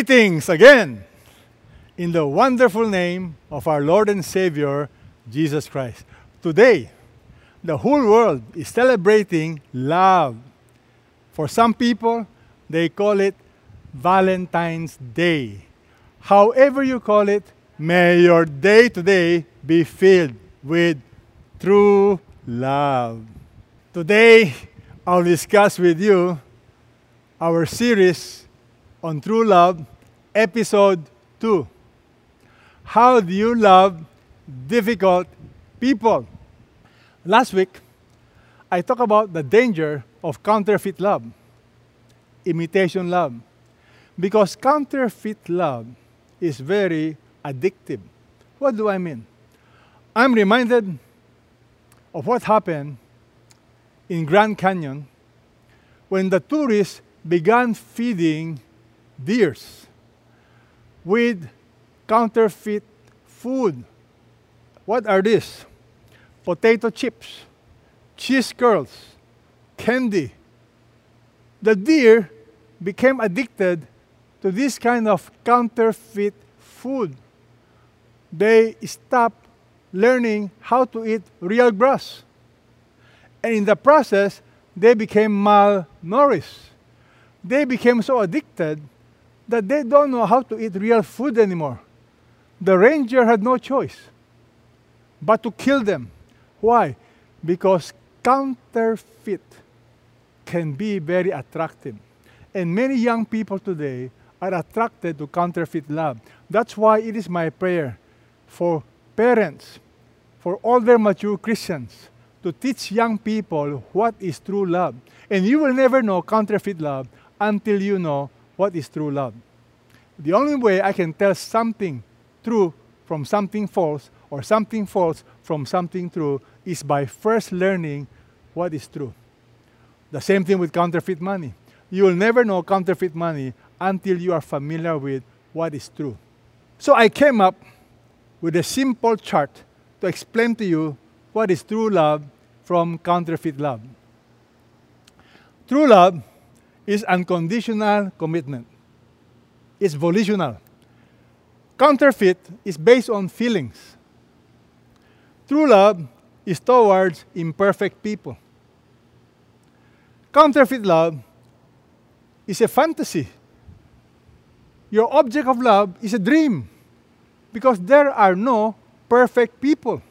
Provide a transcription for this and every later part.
Greetings again in the wonderful name of our Lord and Savior, Jesus Christ. Today, the whole world is celebrating love. For some people, they call it Valentine's Day. However, you call it, may your day today be filled with true love. Today, I'll discuss with you our series on true love, episode 2. How do you love difficult people? Last week, I talked about the danger of counterfeit love, imitation love. Because counterfeit love is very addictive. What do I mean? I'm reminded of what happened in Grand Canyon when the tourists began feeding deers with counterfeit food. What are these? Potato chips, cheese curls, candy. The deer became addicted to this kind of counterfeit food. They stopped learning how to eat real grass. And in the process, they became malnourished. They became so addicted that they don't know how to eat real food anymore. The ranger had no choice but to kill them. Why? Because counterfeit can be very attractive. And many young people today are attracted to counterfeit love. That's why it is my prayer for parents, for older mature Christians, to teach young people what is true love. And you will never know counterfeit love until you know what is true love. The only way I can tell something true from something false or something false from something true is by first learning what is true. The same thing with counterfeit money. You will never know counterfeit money until you are familiar with what is true. So I came up with a simple chart to explain to you what is true love from counterfeit love. True love is unconditional commitment. It's volitional. Counterfeit is based on feelings. True love is towards imperfect people. Counterfeit love is a fantasy. Your object of love is a dream because there are no perfect people.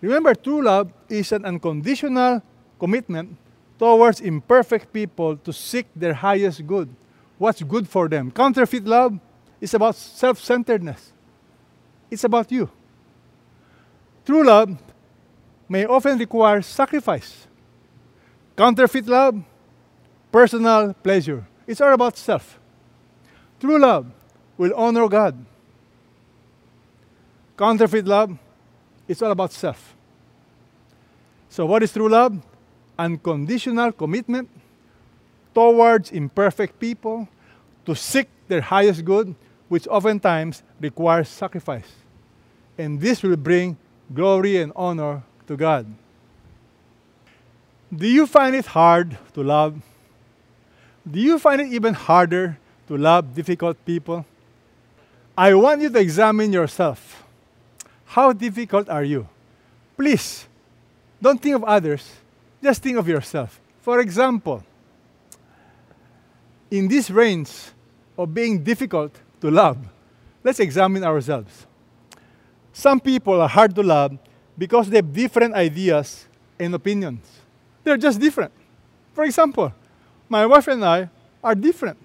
Remember, true love is an unconditional commitment towards imperfect people to seek their highest good, what's good for them. Counterfeit love is about self centeredness, it's about you. True love may often require sacrifice. Counterfeit love, personal pleasure. It's all about self. True love will honor God. Counterfeit love, it's all about self. So, what is true love? Unconditional commitment towards imperfect people to seek their highest good, which oftentimes requires sacrifice. And this will bring glory and honor to God. Do you find it hard to love? Do you find it even harder to love difficult people? I want you to examine yourself. How difficult are you? Please, don't think of others, just think of yourself. For example, in this range of being difficult to love, let's examine ourselves. Some people are hard to love because they have different ideas and opinions. They're just different. For example, my wife and I are different.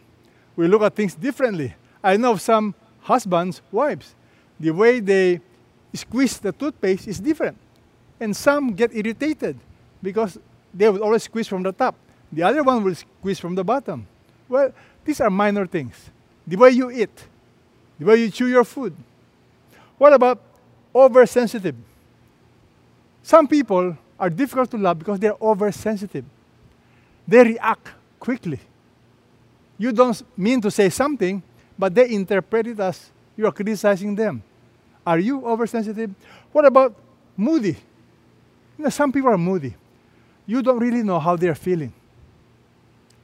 We look at things differently. I know some husbands, wives, the way they squeeze the toothpaste is different. And some get irritated because they will always squeeze from the top. The other one will squeeze from the bottom. Well, these are minor things. The way you eat, the way you chew your food. What about oversensitive? Some people are difficult to love because they're oversensitive. They react quickly. You don't mean to say something, but they interpret it as you are criticizing them. Are you oversensitive? What about moody? You know, some people are moody. You don't really know how they're feeling.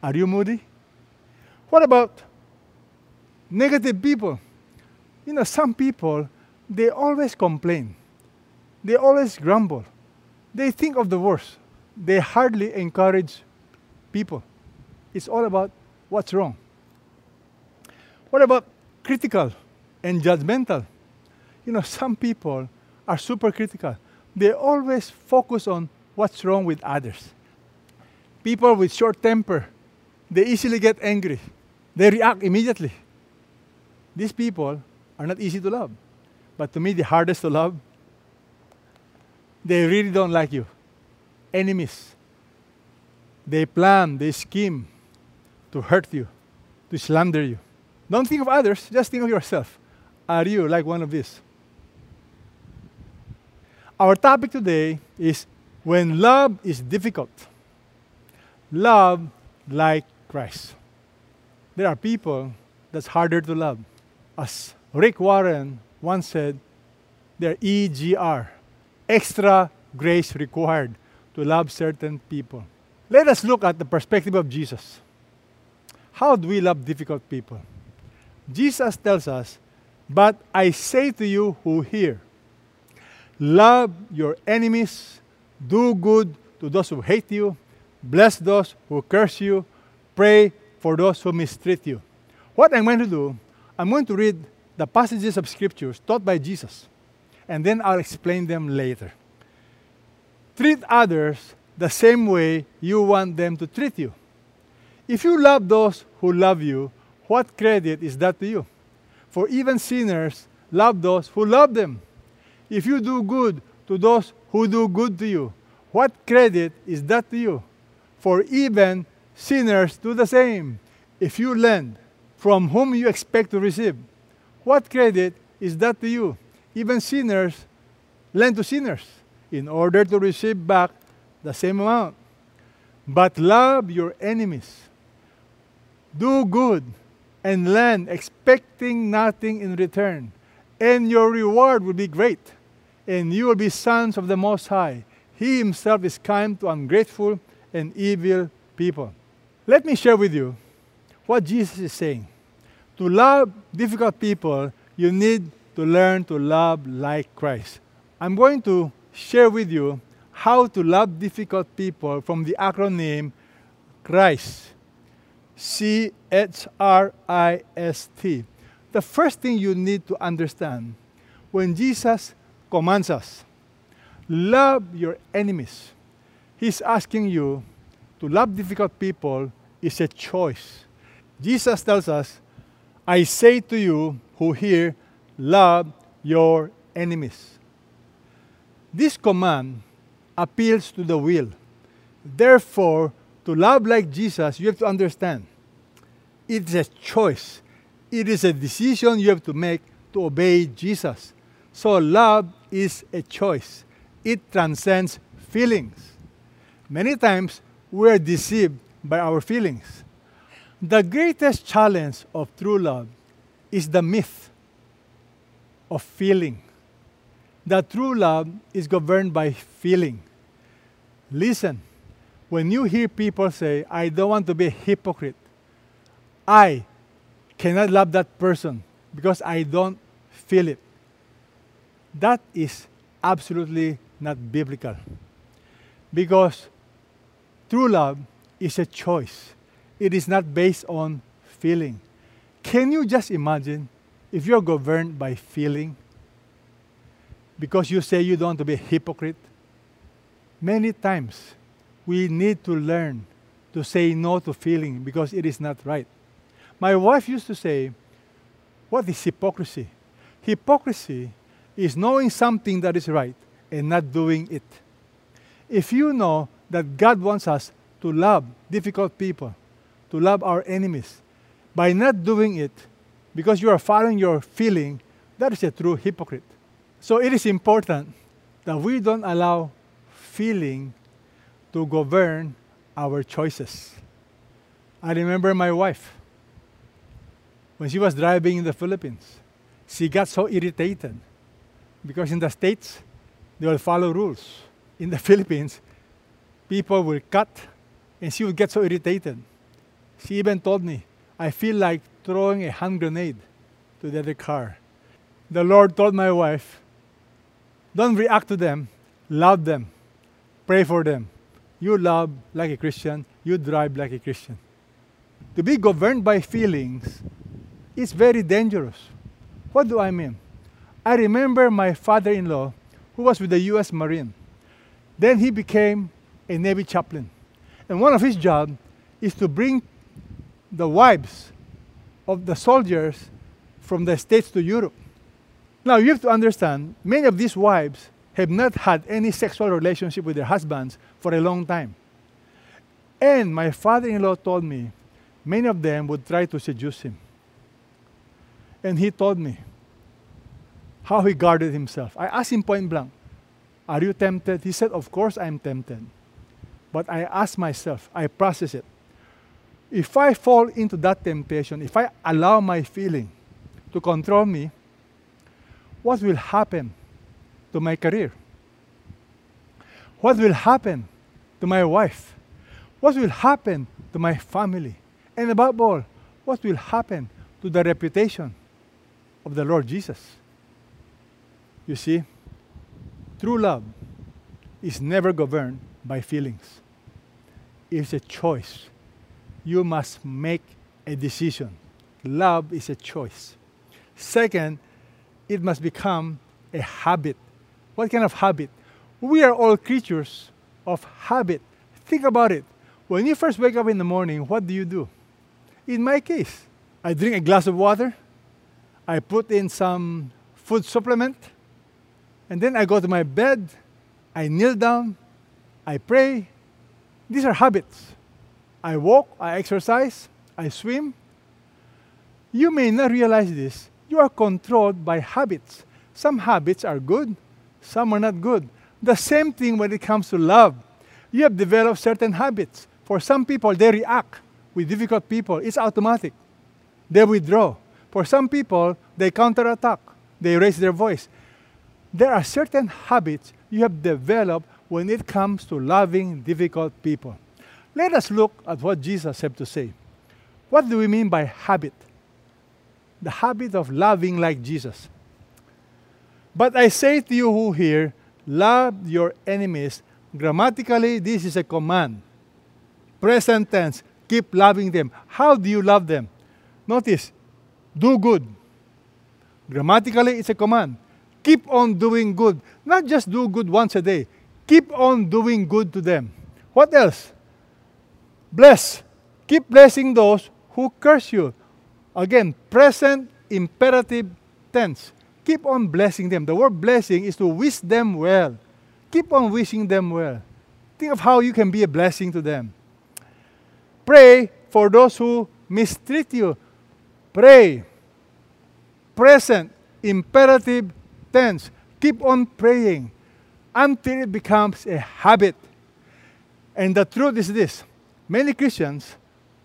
Are you moody? What about negative people. You know, some people, they always complain, they always grumble, they think of the worst, they hardly encourage people. It's all about what's wrong. What about critical and judgmental? You know, some people are super critical. They always focus on what's wrong with others. People with short temper, they easily get angry. They react immediately. These people are not easy to love. But to me, the hardest to love, they really don't like you. Enemies. They plan, they scheme to hurt you, to slander you. Don't think of others, just think of yourself. Are you like one of these? Our topic today is when love is difficult. Love like Christ. There are people that's harder to love. As Rick Warren once said, they're EGR, extra grace required to love certain people. Let us look at the perspective of Jesus. How do we love difficult people? Jesus tells us, But I say to you who hear, love your enemies, do good to those who hate you, bless those who curse you, pray for those who mistreat you. What I'm going to do, I'm going to read the passages of scriptures taught by Jesus, and then I'll explain them later. Treat others the same way you want them to treat you. If you love those who love you, what credit is that to you? For even sinners love those who love them. If you do good to those who do good to you, what credit is that to you? For even sinners do the same. If you lend from whom you expect to receive, what credit is that to you? Even sinners lend to sinners in order to receive back the same amount. But love your enemies. Do good and lend, expecting nothing in return. And your reward will be great, and you will be sons of the Most High. He Himself is kind to ungrateful and evil people. Let me share with you what Jesus is saying. To love difficult people, you need to learn to love like Christ. I'm going to share with you how to love difficult people from the acronym CHRIST. C H R I S T. The first thing you need to understand when Jesus commands us, love your enemies, He's asking you to love difficult people is a choice. Jesus tells us, I say to you who hear, love your enemies. This command appeals to the will. Therefore, to love like Jesus, you have to understand it is a choice. It is a decision you have to make to obey Jesus. So, love is a choice, it transcends feelings. Many times, we are deceived by our feelings. The greatest challenge of true love is the myth of feeling. That true love is governed by feeling. Listen, when you hear people say, I don't want to be a hypocrite, I cannot love that person because I don't feel it, that is absolutely not biblical. Because true love is a choice, it is not based on feeling. Can you just imagine if you're governed by feeling? Because you say you don't want to be a hypocrite? Many times we need to learn to say no to feeling because it is not right. My wife used to say, What is hypocrisy? Hypocrisy is knowing something that is right and not doing it. If you know that God wants us to love difficult people, to love our enemies, by not doing it because you are following your feeling, that is a true hypocrite. So it is important that we don't allow feeling to govern our choices. I remember my wife when she was driving in the Philippines. She got so irritated because in the States, they will follow rules. In the Philippines, people will cut and she would get so irritated. She even told me, I feel like throwing a hand grenade to the other car. The Lord told my wife, don't react to them, love them, pray for them. You love like a Christian, you drive like a Christian. To be governed by feelings is very dangerous. What do I mean? I remember my father in law, who was with the US Marine. Then he became a Navy chaplain. And one of his jobs is to bring the wives of the soldiers from the States to Europe. Now, you have to understand, many of these wives have not had any sexual relationship with their husbands for a long time. And my father in law told me many of them would try to seduce him. And he told me how he guarded himself. I asked him point blank, Are you tempted? He said, Of course I'm tempted. But I ask myself, I process it. If I fall into that temptation, if I allow my feeling to control me, what will happen to my career? What will happen to my wife? What will happen to my family? And above all, what will happen to the reputation of the Lord Jesus? You see, true love is never governed by feelings. It's a choice. You must make a decision. Love is a choice. Second, it must become a habit. What kind of habit? We are all creatures of habit. Think about it. When you first wake up in the morning, what do you do? In my case, I drink a glass of water, I put in some food supplement, and then I go to my bed, I kneel down, I pray. These are habits. I walk, I exercise, I swim. You may not realize this. You are controlled by habits. Some habits are good, some are not good. The same thing when it comes to love. You have developed certain habits. For some people, they react with difficult people. It's automatic. They withdraw. For some people, they counterattack. They raise their voice. There are certain habits you have developed when it comes to loving difficult people. Let us look at what Jesus had to say. What do we mean by habit? The habit of loving like Jesus. But I say to you who hear, love your enemies. Grammatically, this is a command. Present tense, keep loving them. How do you love them? Notice, do good. Grammatically, it's a command. Keep on doing good. Not just do good once a day. Keep on doing good to them. What else? Bless. Keep blessing those who curse you. Again, present imperative tense keep on blessing them. The word blessing is to wish them well. Keep on wishing them well. Think of how you can be a blessing to them. Pray for those who mistreat you. Pray. Present, imperative tense. Keep on praying until it becomes a habit. And the truth is this many Christians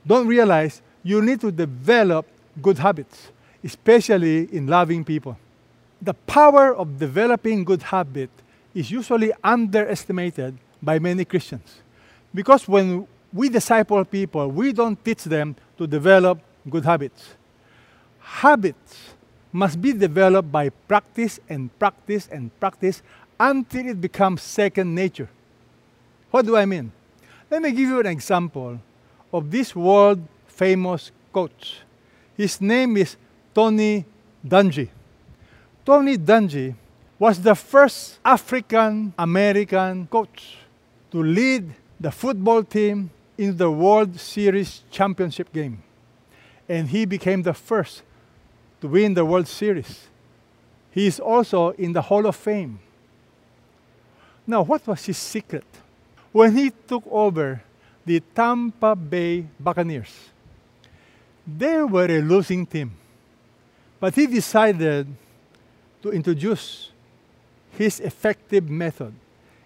don't realize you need to develop good habits, especially in loving people the power of developing good habit is usually underestimated by many Christians. Because when we disciple people, we don't teach them to develop good habits. Habits must be developed by practice and practice and practice until it becomes second nature. What do I mean? Let me give you an example of this world famous coach. His name is Tony Dungy. Tony Dungy was the first African American coach to lead the football team in the World Series championship game. And he became the first to win the World Series. He is also in the Hall of Fame. Now, what was his secret? When he took over the Tampa Bay Buccaneers, they were a losing team. But he decided to introduce his effective method.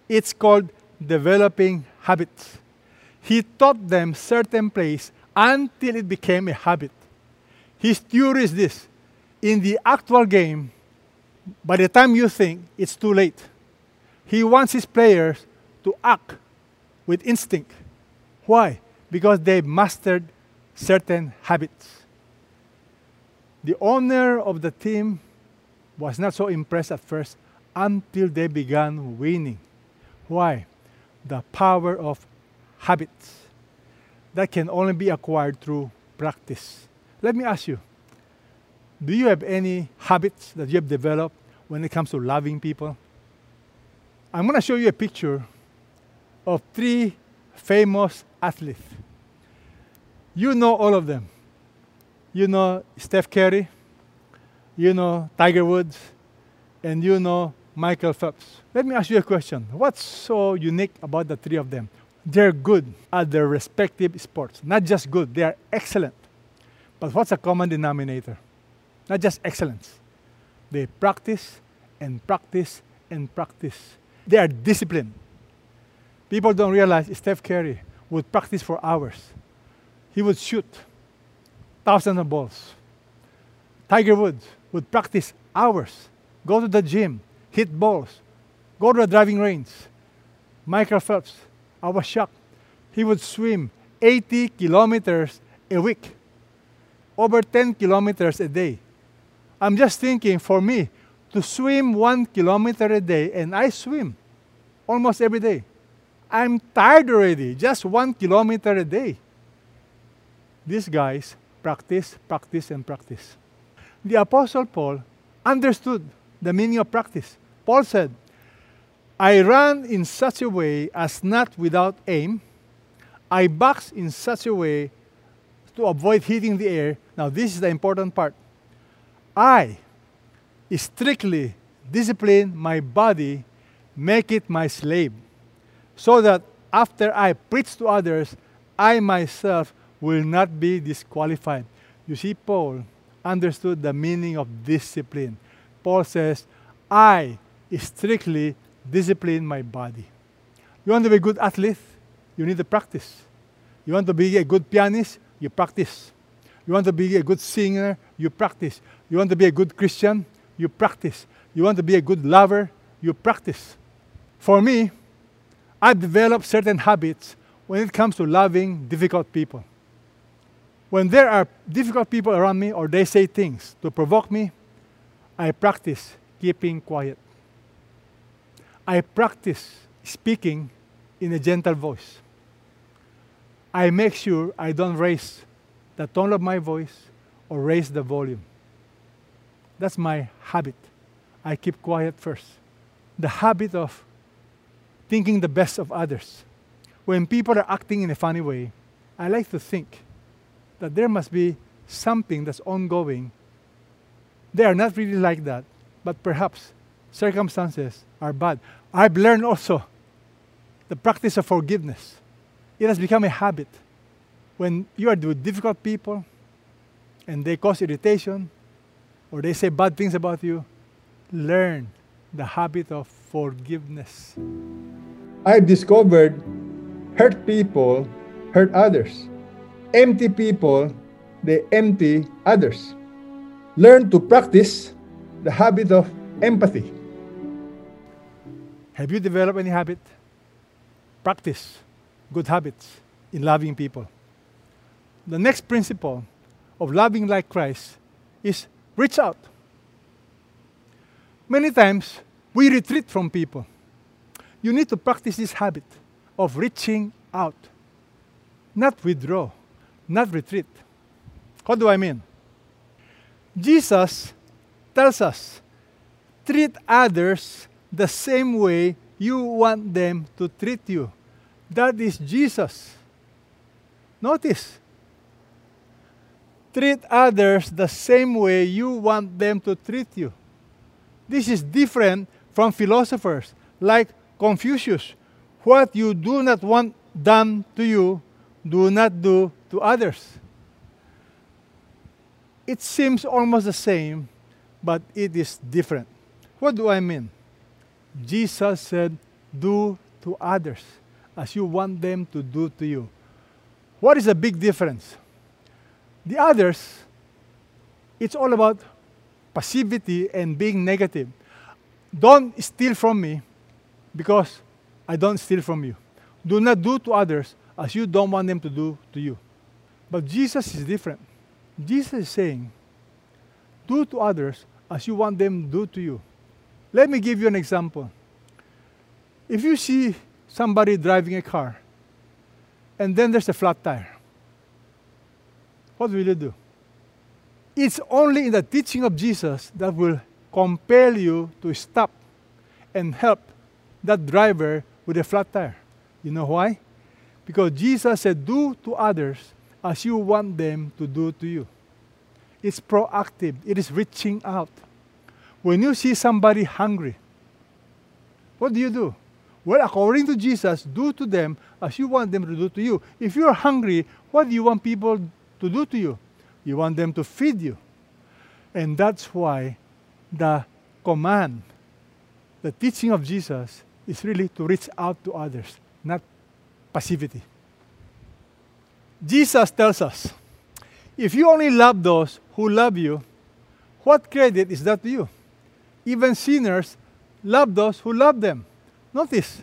It's called developing habits. He taught them certain plays until it became a habit. His theory is this in the actual game, by the time you think it's too late, he wants his players to act with instinct. Why? Because they've mastered certain habits. The owner of the team was not so impressed at first until they began winning. Why? The power of habits that can only be acquired through practice. Let me ask you do you have any habits that you have developed when it comes to loving people? I'm going to show you a picture of three famous athletes. You know all of them. You know Steph Curry, you know Tiger Woods, and you know Michael Phelps. Let me ask you a question. What's so unique about the three of them? They're good at their respective sports. Not just good, they are excellent. But what's a common denominator? Not just excellence. They practice and practice and practice. They are disciplined. People don't realize Steph Curry would practice for hours. He would shoot thousands of balls. Tiger Woods would practice hours, go to the gym, hit balls, go to the driving range. Michael Phelps, I was shocked. He would swim 80 kilometers a week, over 10 kilometers a day. I'm just thinking for me to swim one kilometer a day, and I swim almost every day. I'm tired already, just one kilometer a day. These guys practice, practice, and practice. The Apostle Paul understood the meaning of practice. Paul said, I run in such a way as not without aim. I box in such a way to avoid hitting the air. Now, this is the important part. I strictly discipline my body, make it my slave, so that after I preach to others, I myself will not be disqualified. You see, Paul understood the meaning of discipline. Paul says, I strictly discipline my body. You want to be a good athlete? You need to practice. You want to be a good pianist? You practice. You want to be a good singer? You practice. You want to be a good Christian? You practice. You want to be a good lover? You practice. For me, I've developed certain habits when it comes to loving difficult people. When there are difficult people around me or they say things to provoke me, I practice keeping quiet. I practice speaking in a gentle voice. I make sure I don't raise the tone of my voice or raise the volume. That's my habit. I keep quiet first. The habit of thinking the best of others. When people are acting in a funny way, I like to think that there must be something that's ongoing. They are not really like that, but perhaps circumstances are bad. I've learned also the practice of forgiveness. It has become a habit. When you are with difficult people and they cause irritation or they say bad things about you, learn the habit of forgiveness. I've discovered hurt people hurt others empty people, they empty others. Learn to practice the habit of empathy. Have you developed any habit? Practice good habits in loving people. The next principle of loving like Christ is reach out. Many times we retreat from people. You need to practice this habit of reaching out, not withdraw not retreat. What do I mean? Jesus tells us treat others the same way you want them to treat you. That is Jesus. Notice. Treat others the same way you want them to treat you. This is different from philosophers like Confucius. What you do not want done to you, do not do to others. It seems almost the same, but it is different. What do I mean? Jesus said, Do to others as you want them to do to you. What is the big difference? The others, it's all about passivity and being negative. Don't steal from me because I don't steal from you. Do not do to others as you don't want them to do to you. But Jesus is different. Jesus is saying, do to others as you want them to do to you. Let me give you an example. If you see somebody driving a car and then there's a flat tire, what will you do? It's only in the teaching of Jesus that will compel you to stop and help that driver with a flat tire. You know why? Because Jesus said, Do to others as you want them to do to you. It's proactive, it is reaching out. When you see somebody hungry, what do you do? Well, according to Jesus, do to them as you want them to do to you. If you're hungry, what do you want people to do to you? You want them to feed you. And that's why the command, the teaching of Jesus, is really to reach out to others, not passivity. Jesus tells us if you only love those who love you, what credit is that to you? Even sinners love those who love them. Notice,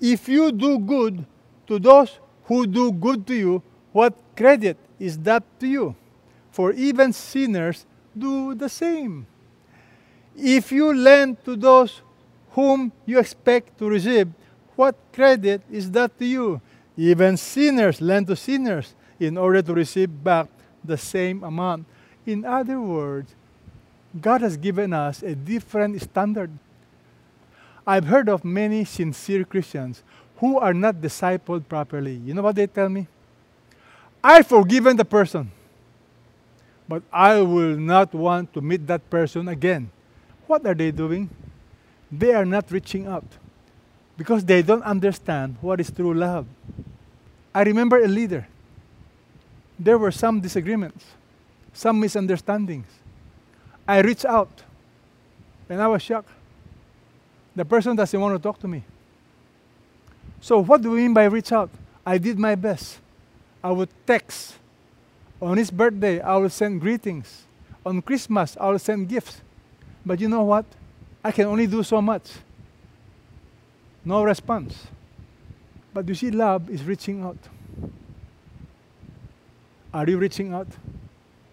if you do good to those who do good to you, what credit is that to you? For even sinners do the same. If you lend to those whom you expect to receive, what credit is that to you? Even sinners lend to sinners in order to receive back the same amount. In other words, God has given us a different standard. I've heard of many sincere Christians who are not discipled properly. You know what they tell me? I've forgiven the person, but I will not want to meet that person again. What are they doing? They are not reaching out because they don't understand what is true love. I remember a leader. There were some disagreements, some misunderstandings. I reached out and I was shocked. The person doesn't want to talk to me. So, what do we mean by reach out? I did my best. I would text. On his birthday, I will send greetings. On Christmas, I will send gifts. But you know what? I can only do so much. No response. But you see, love is reaching out. Are you reaching out?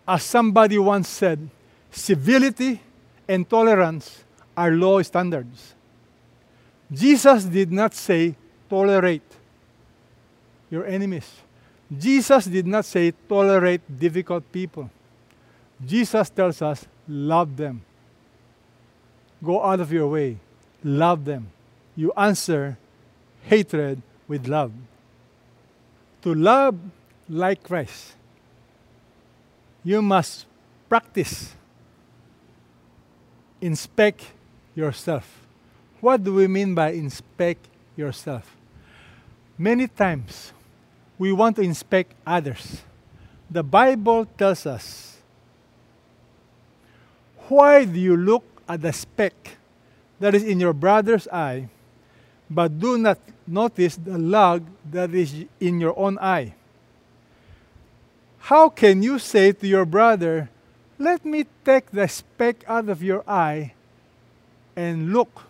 As somebody once said, civility and tolerance are low standards. Jesus did not say, tolerate your enemies. Jesus did not say, tolerate difficult people. Jesus tells us, love them. Go out of your way, love them. You answer hatred with love. To love like Christ, you must practice, inspect yourself. What do we mean by inspect yourself? Many times we want to inspect others. The Bible tells us why do you look at the speck that is in your brother's eye, but do not notice the log that is in your own eye? How can you say to your brother, Let me take the speck out of your eye, and look,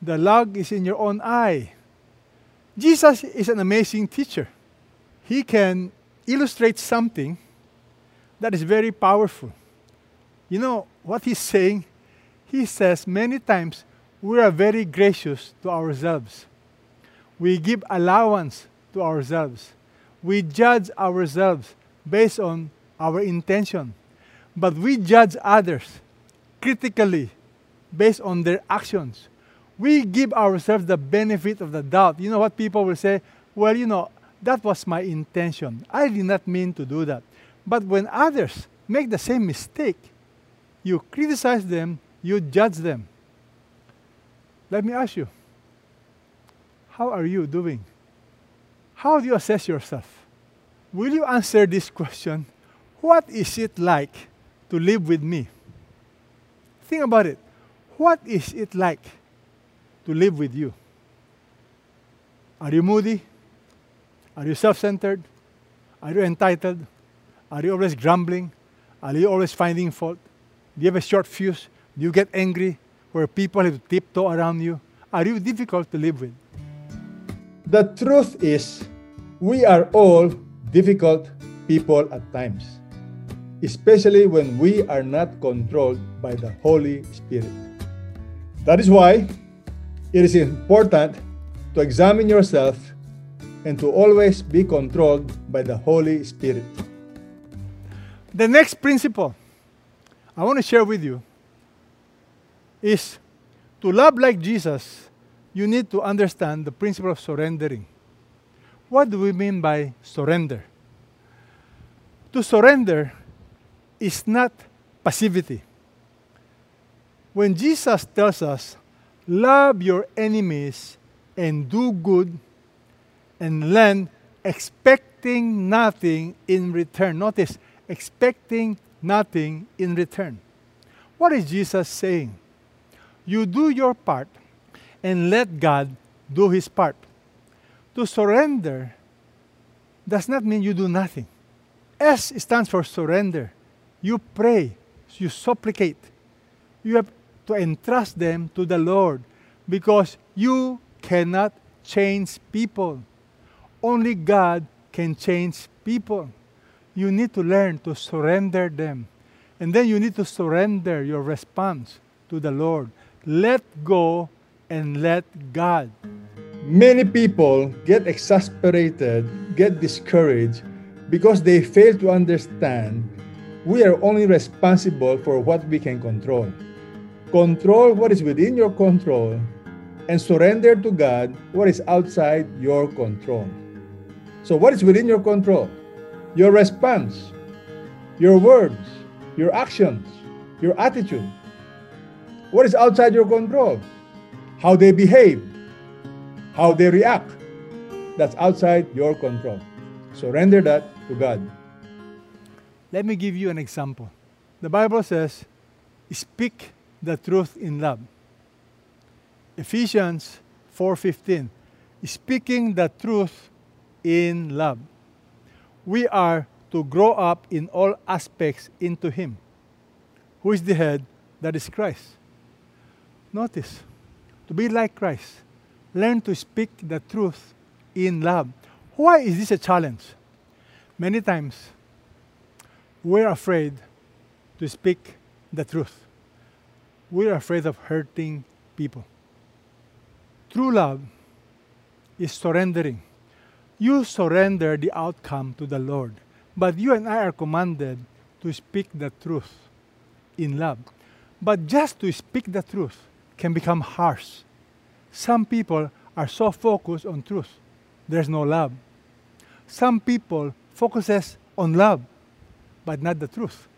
the log is in your own eye? Jesus is an amazing teacher. He can illustrate something that is very powerful. You know what he's saying? He says many times we are very gracious to ourselves. We give allowance to ourselves. We judge ourselves based on our intention. But we judge others critically based on their actions. We give ourselves the benefit of the doubt. You know what people will say? Well, you know, that was my intention. I did not mean to do that. But when others make the same mistake, you criticize them, you judge them. Let me ask you how are you doing? How do you assess yourself? Will you answer this question? What is it like to live with me? Think about it. What is it like to live with you? Are you moody? Are you self centered? Are you entitled? Are you always grumbling? Are you always finding fault? Do you have a short fuse? Do you get angry where people have to tiptoe around you? Are you difficult to live with? The truth is, we are all difficult people at times. especially when we are not controlled by the Holy Spirit. That is why it is important to examine yourself and to always be controlled by the Holy Spirit. The next principle I want to share with you is to love like Jesus, you need to understand the principle of surrendering. What do we mean by surrender? To surrender is not passivity. When Jesus tells us, love your enemies and do good and lend, expecting nothing in return. Notice, expecting nothing in return. What is Jesus saying? You do your part and let God do his part. To surrender does not mean you do nothing. S stands for surrender. You pray, you supplicate. You have to entrust them to the Lord because you cannot change people. Only God can change people. You need to learn to surrender them. And then you need to surrender your response to the Lord. Let go and let God. Many people get exasperated, get discouraged because they fail to understand we are only responsible for what we can control. Control what is within your control and surrender to God what is outside your control. So, what is within your control? Your response, your words, your actions, your attitude. What is outside your control? How they behave, how they react. That's outside your control. Surrender that to God. Let me give you an example. The Bible says, speak the truth in love. Ephesians 4:15, speaking the truth in love. We are to grow up in all aspects into him, who is the head, that is Christ. Notice, to be like Christ, learn to speak the truth in love. Why is this a challenge? Many times, we're afraid to speak the truth. We're afraid of hurting people. True love is surrendering. You surrender the outcome to the Lord. But you and I are commanded to speak the truth in love. But just to speak the truth can become harsh. Some people are so focused on truth, there's no love. Some people focuses on love, but not the truth.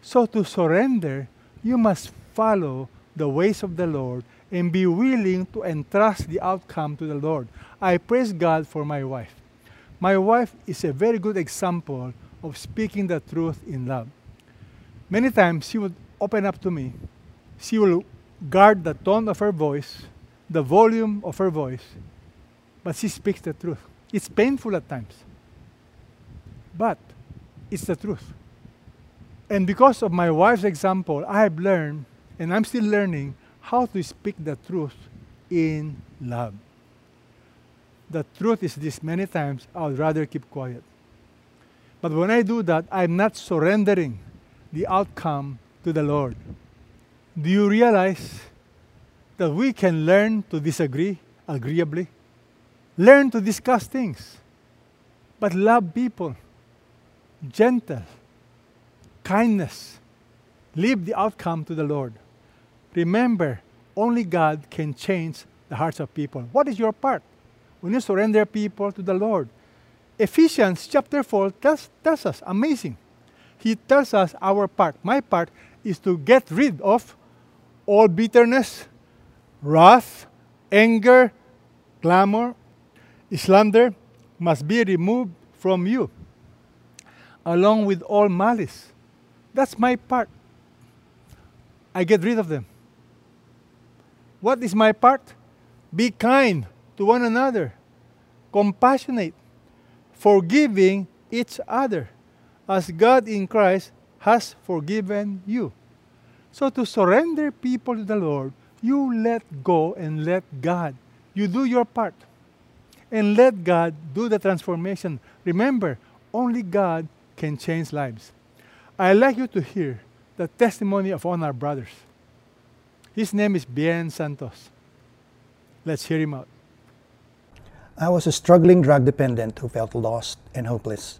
So to surrender, you must follow the ways of the Lord and be willing to entrust the outcome to the Lord. I praise God for my wife. My wife is a very good example of speaking the truth in love. Many times she would open up to me. She will guard the tone of her voice, the volume of her voice, but she speaks the truth. It's painful at times, but it's the truth. And because of my wife's example, I have learned, and I'm still learning, how to speak the truth in love. The truth is this many times I would rather keep quiet. But when I do that, I'm not surrendering the outcome to the Lord. Do you realize that we can learn to disagree agreeably? Learn to discuss things, but love people, gentle, kindness. Leave the outcome to the Lord. Remember, only God can change the hearts of people. What is your part? When you surrender people to the Lord. Ephesians chapter 4 tells, tells us, amazing. He tells us our part. My part is to get rid of all bitterness, wrath, anger, clamor, slander must be removed from you, along with all malice. That's my part. I get rid of them. What is my part? Be kind to one another, compassionate, forgiving each other, as God in Christ has forgiven you. So to surrender people to the Lord, you let go and let God. You do your part. And let God do the transformation. Remember, only God can change lives. I'd like you to hear the testimony of one of our brothers. His name is Bien Santos. Let's hear him out. I was a struggling drug dependent who felt lost and hopeless.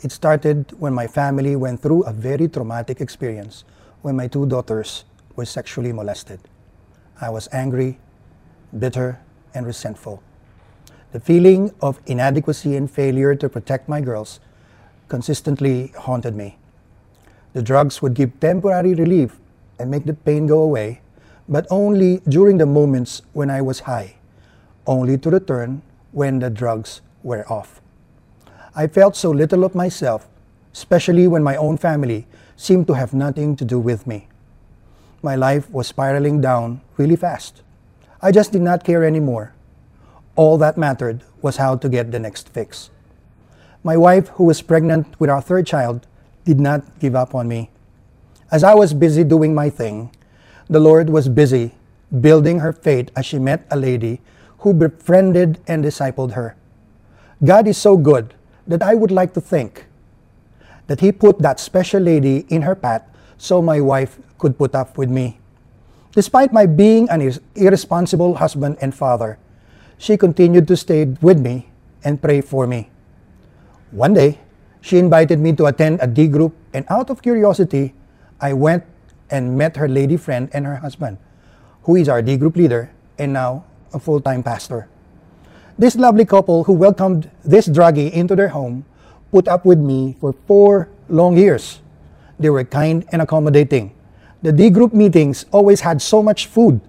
It started when my family went through a very traumatic experience when my two daughters were sexually molested. I was angry, bitter, and resentful. The feeling of inadequacy and failure to protect my girls consistently haunted me. The drugs would give temporary relief and make the pain go away, but only during the moments when I was high, only to return when the drugs were off. I felt so little of myself, especially when my own family seemed to have nothing to do with me. My life was spiraling down really fast. I just did not care anymore. All that mattered was how to get the next fix. My wife, who was pregnant with our third child, did not give up on me. As I was busy doing my thing, the Lord was busy building her faith as she met a lady who befriended and discipled her. God is so good that I would like to think that He put that special lady in her path so my wife could put up with me. Despite my being an irresponsible husband and father, she continued to stay with me and pray for me. One day, she invited me to attend a D group, and out of curiosity, I went and met her lady friend and her husband, who is our D group leader and now a full time pastor. This lovely couple who welcomed this druggie into their home put up with me for four long years. They were kind and accommodating. The D group meetings always had so much food.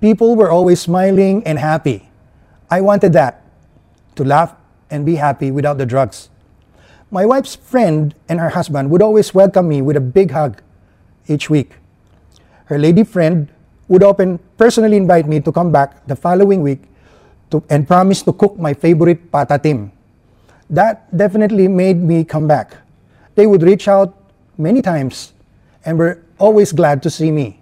People were always smiling and happy. I wanted that to laugh and be happy without the drugs. My wife's friend and her husband would always welcome me with a big hug each week. Her lady friend would often personally invite me to come back the following week to, and promise to cook my favorite patatim. That definitely made me come back. They would reach out many times and were always glad to see me.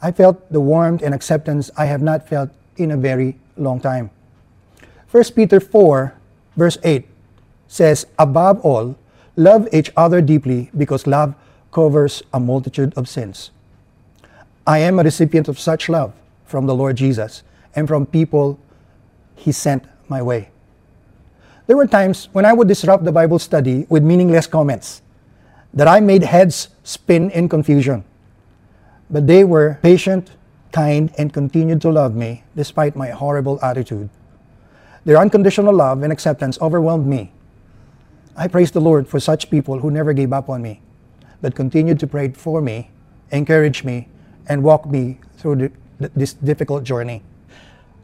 I felt the warmth and acceptance I have not felt in a very long time. 1 Peter 4, verse 8 says, Above all, love each other deeply because love covers a multitude of sins. I am a recipient of such love from the Lord Jesus and from people He sent my way. There were times when I would disrupt the Bible study with meaningless comments that I made heads spin in confusion. But they were patient, kind, and continued to love me despite my horrible attitude. Their unconditional love and acceptance overwhelmed me I praise the Lord for such people who never gave up on me, but continued to pray for me, encourage me, and walk me through the, this difficult journey.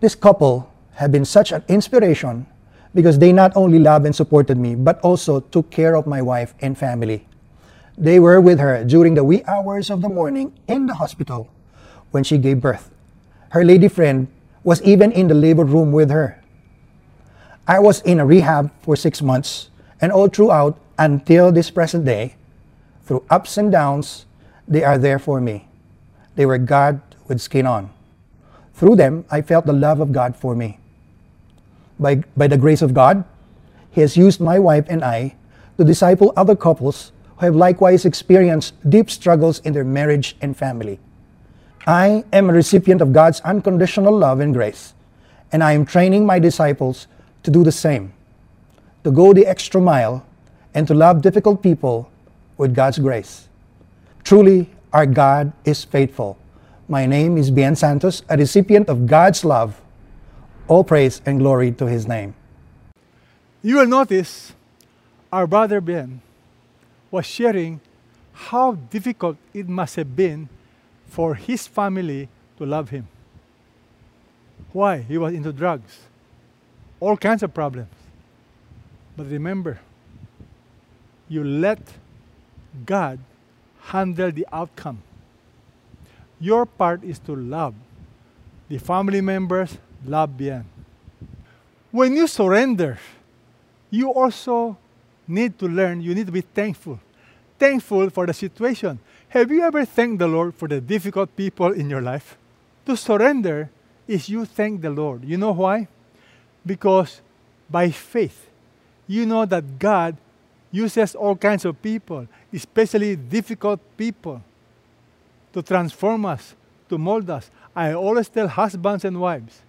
This couple have been such an inspiration because they not only loved and supported me, but also took care of my wife and family. They were with her during the wee hours of the morning in the hospital when she gave birth. Her lady friend was even in the labor room with her. I was in a rehab for six months and all throughout until this present day, through ups and downs, they are there for me. They were God with skin on. Through them, I felt the love of God for me. By, by the grace of God, He has used my wife and I to disciple other couples who have likewise experienced deep struggles in their marriage and family. I am a recipient of God's unconditional love and grace, and I am training my disciples to do the same to go the extra mile, and to love difficult people with God's grace. Truly, our God is faithful. My name is Bien Santos, a recipient of God's love. All praise and glory to his name. You will notice our brother Ben was sharing how difficult it must have been for his family to love him. Why? He was into drugs, all kinds of problems. But remember, you let God handle the outcome. Your part is to love. The family members love bien. When you surrender, you also need to learn, you need to be thankful. Thankful for the situation. Have you ever thanked the Lord for the difficult people in your life? To surrender is you thank the Lord. You know why? Because by faith, you know that God uses all kinds of people, especially difficult people, to transform us, to mold us. I always tell husbands and wives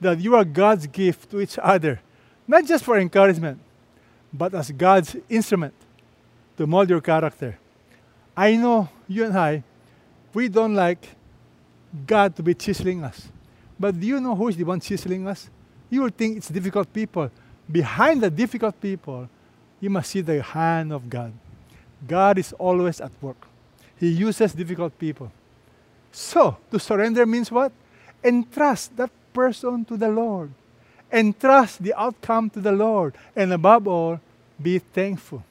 that you are God's gift to each other, not just for encouragement, but as God's instrument to mold your character. I know you and I, we don't like God to be chiseling us. But do you know who is the one chiseling us? You will think it's difficult people. Behind the difficult people, you must see the hand of God. God is always at work. He uses difficult people. So, to surrender means what? Entrust that person to the Lord. Entrust the outcome to the Lord. And above all, be thankful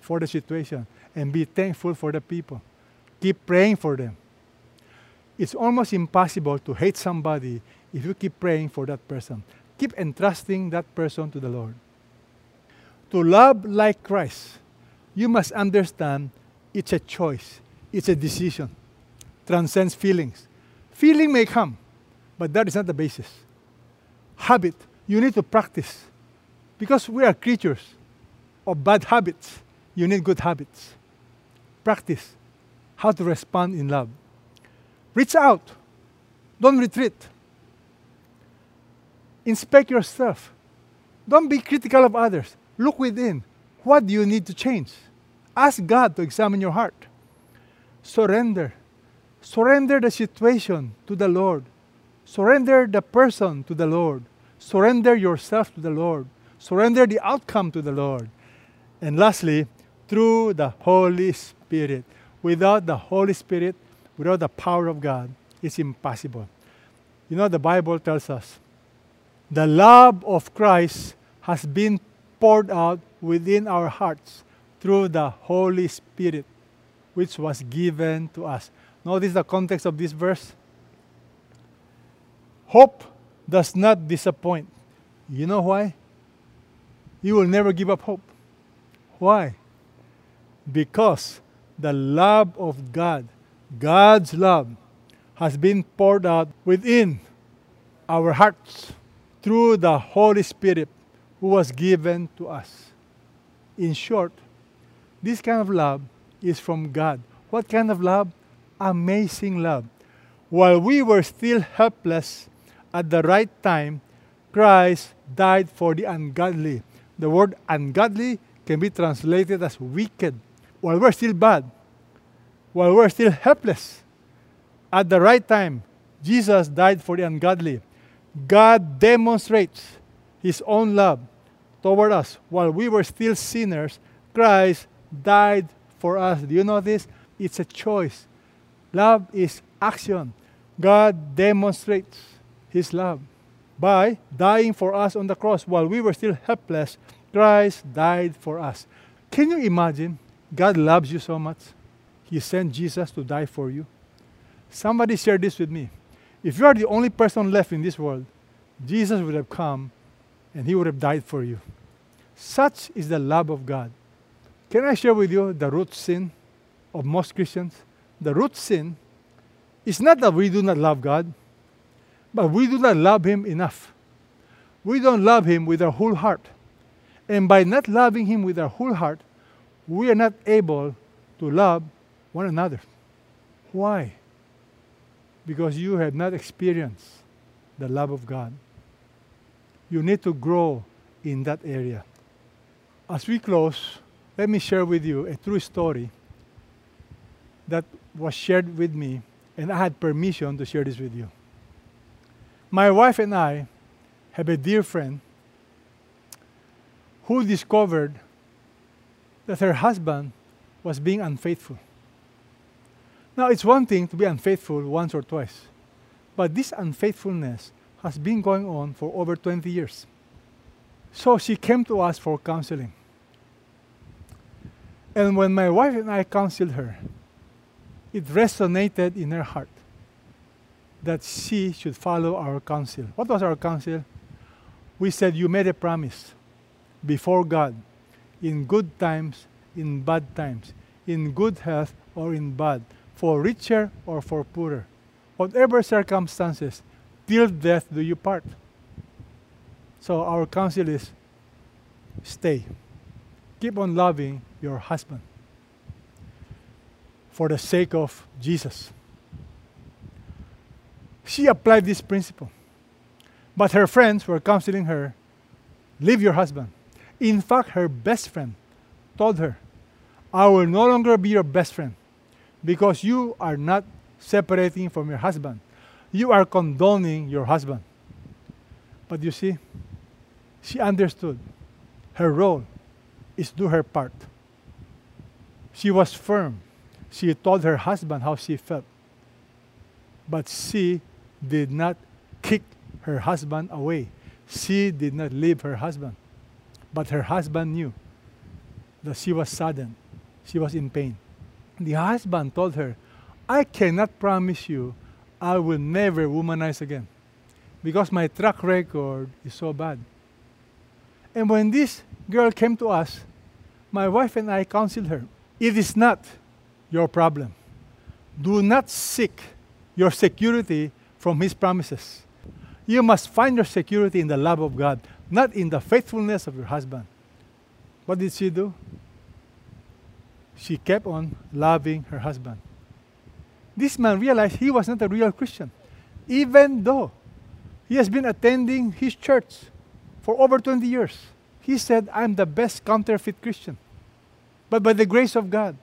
for the situation and be thankful for the people. Keep praying for them. It's almost impossible to hate somebody if you keep praying for that person. Keep entrusting that person to the Lord. To love like Christ, you must understand it's a choice, it's a decision, transcends feelings. Feeling may come, but that is not the basis. Habit, you need to practice. Because we are creatures of bad habits, you need good habits. Practice how to respond in love. Reach out, don't retreat. Inspect yourself. Don't be critical of others. Look within. What do you need to change? Ask God to examine your heart. Surrender. Surrender the situation to the Lord. Surrender the person to the Lord. Surrender yourself to the Lord. Surrender the outcome to the Lord. And lastly, through the Holy Spirit. Without the Holy Spirit, without the power of God, it's impossible. You know, the Bible tells us the love of Christ has been poured out within our hearts through the Holy Spirit, which was given to us. Notice the context of this verse. Hope does not disappoint. You know why? You will never give up hope. Why? Because the love of God, God's love, has been poured out within our hearts through the Holy Spirit who was given to us. In short, this kind of love is from God. What kind of love? Amazing love. While we were still helpless, at the right time, Christ died for the ungodly. The word ungodly can be translated as wicked. While we're still bad, while we're still helpless, at the right time, Jesus died for the ungodly. God demonstrates His own love toward us. While we were still sinners, Christ died for us. Do you know this? It's a choice. Love is action. God demonstrates His love by dying for us on the cross. While we were still helpless, Christ died for us. Can you imagine? God loves you so much. He sent Jesus to die for you. Somebody shared this with me. If you are the only person left in this world, Jesus would have come and he would have died for you. Such is the love of God. Can I share with you the root sin of most Christians? The root sin is not that we do not love God, but we do not love Him enough. We don't love Him with our whole heart. And by not loving Him with our whole heart, we are not able to love one another. Why? Because you have not experienced the love of God. You need to grow in that area. As we close, let me share with you a true story that was shared with me, and I had permission to share this with you. My wife and I have a dear friend who discovered that her husband was being unfaithful. Now, it's one thing to be unfaithful once or twice, but this unfaithfulness has been going on for over 20 years. So she came to us for counseling. And when my wife and I counseled her, it resonated in her heart that she should follow our counsel. What was our counsel? We said, You made a promise before God in good times, in bad times, in good health or in bad, for richer or for poorer. Whatever circumstances, till death do you part. So our counsel is stay. keep on loving your husband for the sake of Jesus. She applied this principle. But her friends were counseling her leave your husband. In fact, her best friend told her, I will no longer be your best friend because you are not separating from your husband. You are condoning your husband. But you see, she understood her role is do her part. She was firm. She told her husband how she felt. But she did not kick her husband away. She did not leave her husband. But her husband knew that she was saddened. She was in pain. The husband told her, I cannot promise you I will never womanize again because my track record is so bad. And when this girl came to us, my wife and I counseled her. It is not your problem. Do not seek your security from His promises. You must find your security in the love of God, not in the faithfulness of your husband. What did she do? She kept on loving her husband. This man realized he was not a real Christian, even though he has been attending his church for over 20 years. He said, I'm the best counterfeit Christian. But by the grace of God,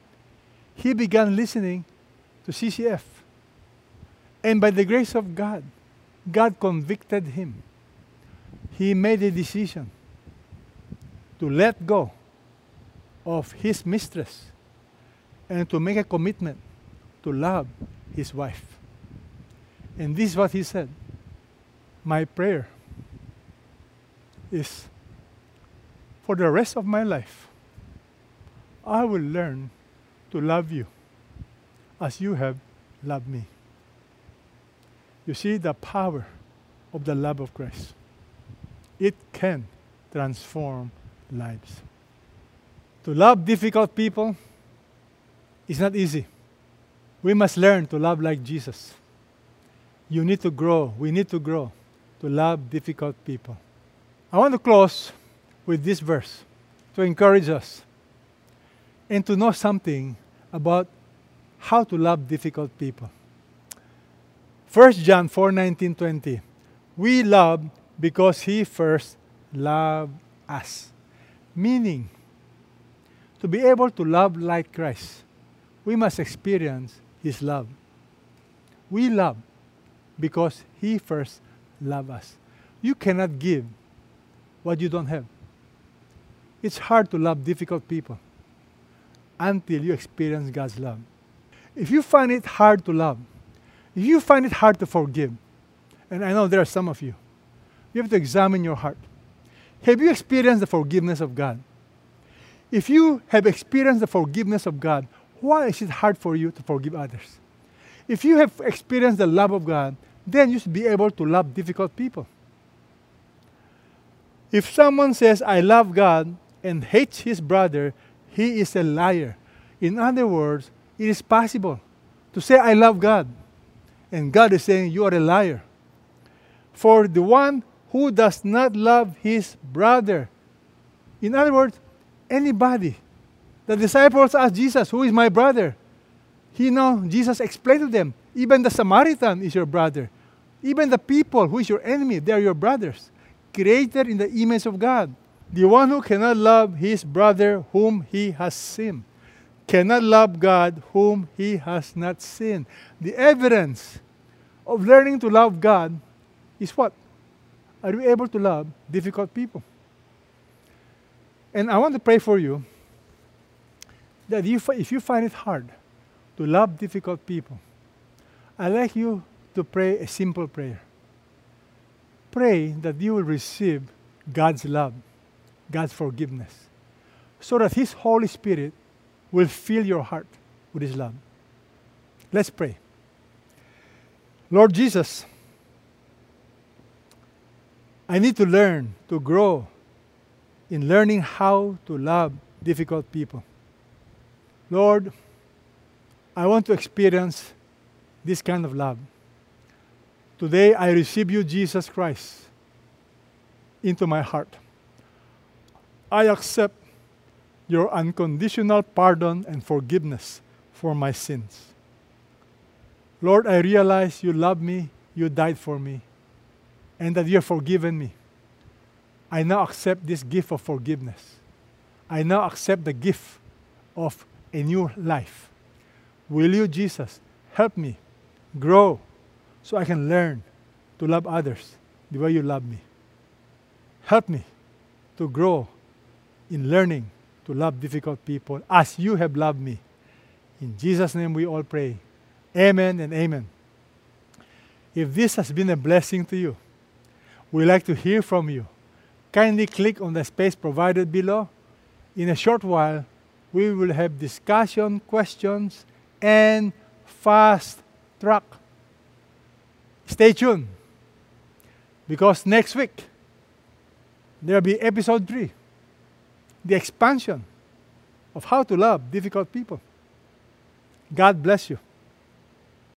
he began listening to CCF. And by the grace of God, God convicted him. He made a decision to let go of his mistress and to make a commitment to love his wife. And this is what he said My prayer is for the rest of my life, I will learn to love you as you have loved me. You see the power of the love of Christ. It can transform lives. To love difficult people is not easy. We must learn to love like Jesus. You need to grow. We need to grow to love difficult people. I want to close with this verse to encourage us and to know something about how to love difficult people. 1 John 4 19 20. We love because he first loved us. Meaning, to be able to love like Christ, we must experience his love. We love because he first loved us. You cannot give what you don't have. It's hard to love difficult people until you experience God's love. If you find it hard to love, if you find it hard to forgive, and I know there are some of you, you have to examine your heart. Have you experienced the forgiveness of God? If you have experienced the forgiveness of God, why is it hard for you to forgive others? If you have experienced the love of God, then you should be able to love difficult people. If someone says, I love God and hates his brother, he is a liar. In other words, it is possible to say, I love God, and God is saying, You are a liar. For the one who does not love his brother, in other words, anybody. The disciples asked Jesus, Who is my brother? He know Jesus explained to them, even the Samaritan is your brother. Even the people who is your enemy, they are your brothers, created in the image of God. The one who cannot love his brother whom he has seen cannot love God whom he has not seen. The evidence of learning to love God is what? Are you able to love difficult people? And I want to pray for you that you, if you find it hard to love difficult people, I'd like you to pray a simple prayer. Pray that you will receive God's love God's forgiveness, so that His Holy Spirit will fill your heart with His love. Let's pray. Lord Jesus, I need to learn to grow in learning how to love difficult people. Lord, I want to experience this kind of love. Today, I receive you, Jesus Christ, into my heart. I accept your unconditional pardon and forgiveness for my sins. Lord, I realize you love me, you died for me, and that you have forgiven me. I now accept this gift of forgiveness. I now accept the gift of a new life. Will you, Jesus, help me grow so I can learn to love others the way you love me? Help me to grow in learning to love difficult people as you have loved me. In Jesus' name we all pray. Amen and amen. If this has been a blessing to you, we'd like to hear from you. Kindly click on the space provided below. In a short while, we will have discussion, questions, and fast track. Stay tuned because next week there will be episode 3 the expansion of how to love difficult people. God bless you.